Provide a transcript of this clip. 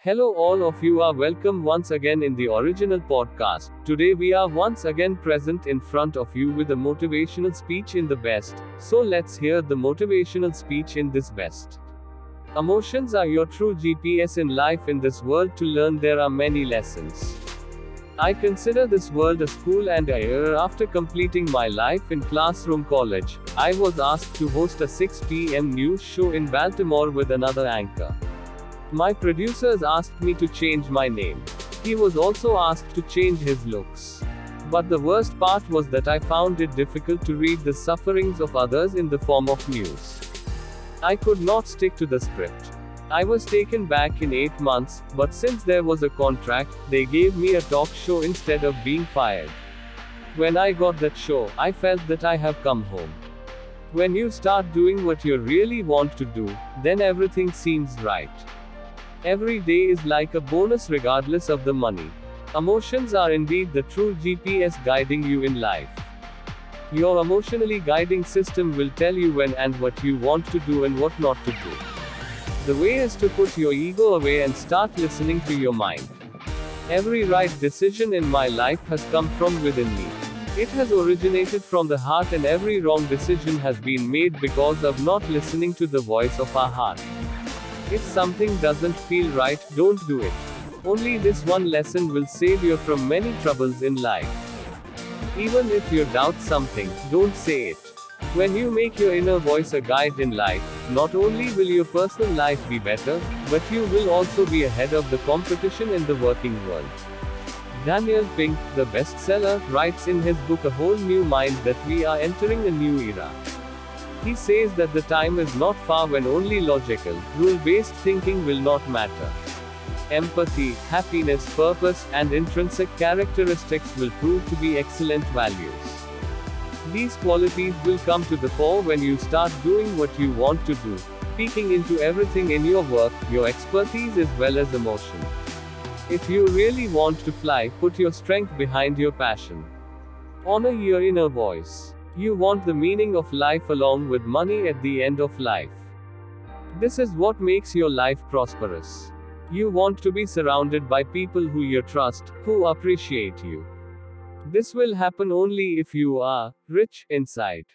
Hello, all of you are welcome once again in the original podcast. Today, we are once again present in front of you with a motivational speech in the best. So, let's hear the motivational speech in this best. Emotions are your true GPS in life in this world to learn there are many lessons. I consider this world a school and a year after completing my life in classroom college, I was asked to host a 6 p.m. news show in Baltimore with another anchor. My producers asked me to change my name. He was also asked to change his looks. But the worst part was that I found it difficult to read the sufferings of others in the form of news. I could not stick to the script. I was taken back in 8 months, but since there was a contract, they gave me a talk show instead of being fired. When I got that show, I felt that I have come home. When you start doing what you really want to do, then everything seems right. Every day is like a bonus regardless of the money. Emotions are indeed the true GPS guiding you in life. Your emotionally guiding system will tell you when and what you want to do and what not to do. The way is to put your ego away and start listening to your mind. Every right decision in my life has come from within me. It has originated from the heart, and every wrong decision has been made because of not listening to the voice of our heart. If something doesn't feel right, don't do it. Only this one lesson will save you from many troubles in life. Even if you doubt something, don't say it. When you make your inner voice a guide in life, not only will your personal life be better, but you will also be ahead of the competition in the working world. Daniel Pink, the bestseller, writes in his book A Whole New Mind that we are entering a new era. He says that the time is not far when only logical, rule based thinking will not matter. Empathy, happiness, purpose, and intrinsic characteristics will prove to be excellent values. These qualities will come to the fore when you start doing what you want to do, peeking into everything in your work, your expertise as well as emotion. If you really want to fly, put your strength behind your passion. Honor your inner voice. You want the meaning of life along with money at the end of life. This is what makes your life prosperous. You want to be surrounded by people who you trust, who appreciate you. This will happen only if you are rich inside.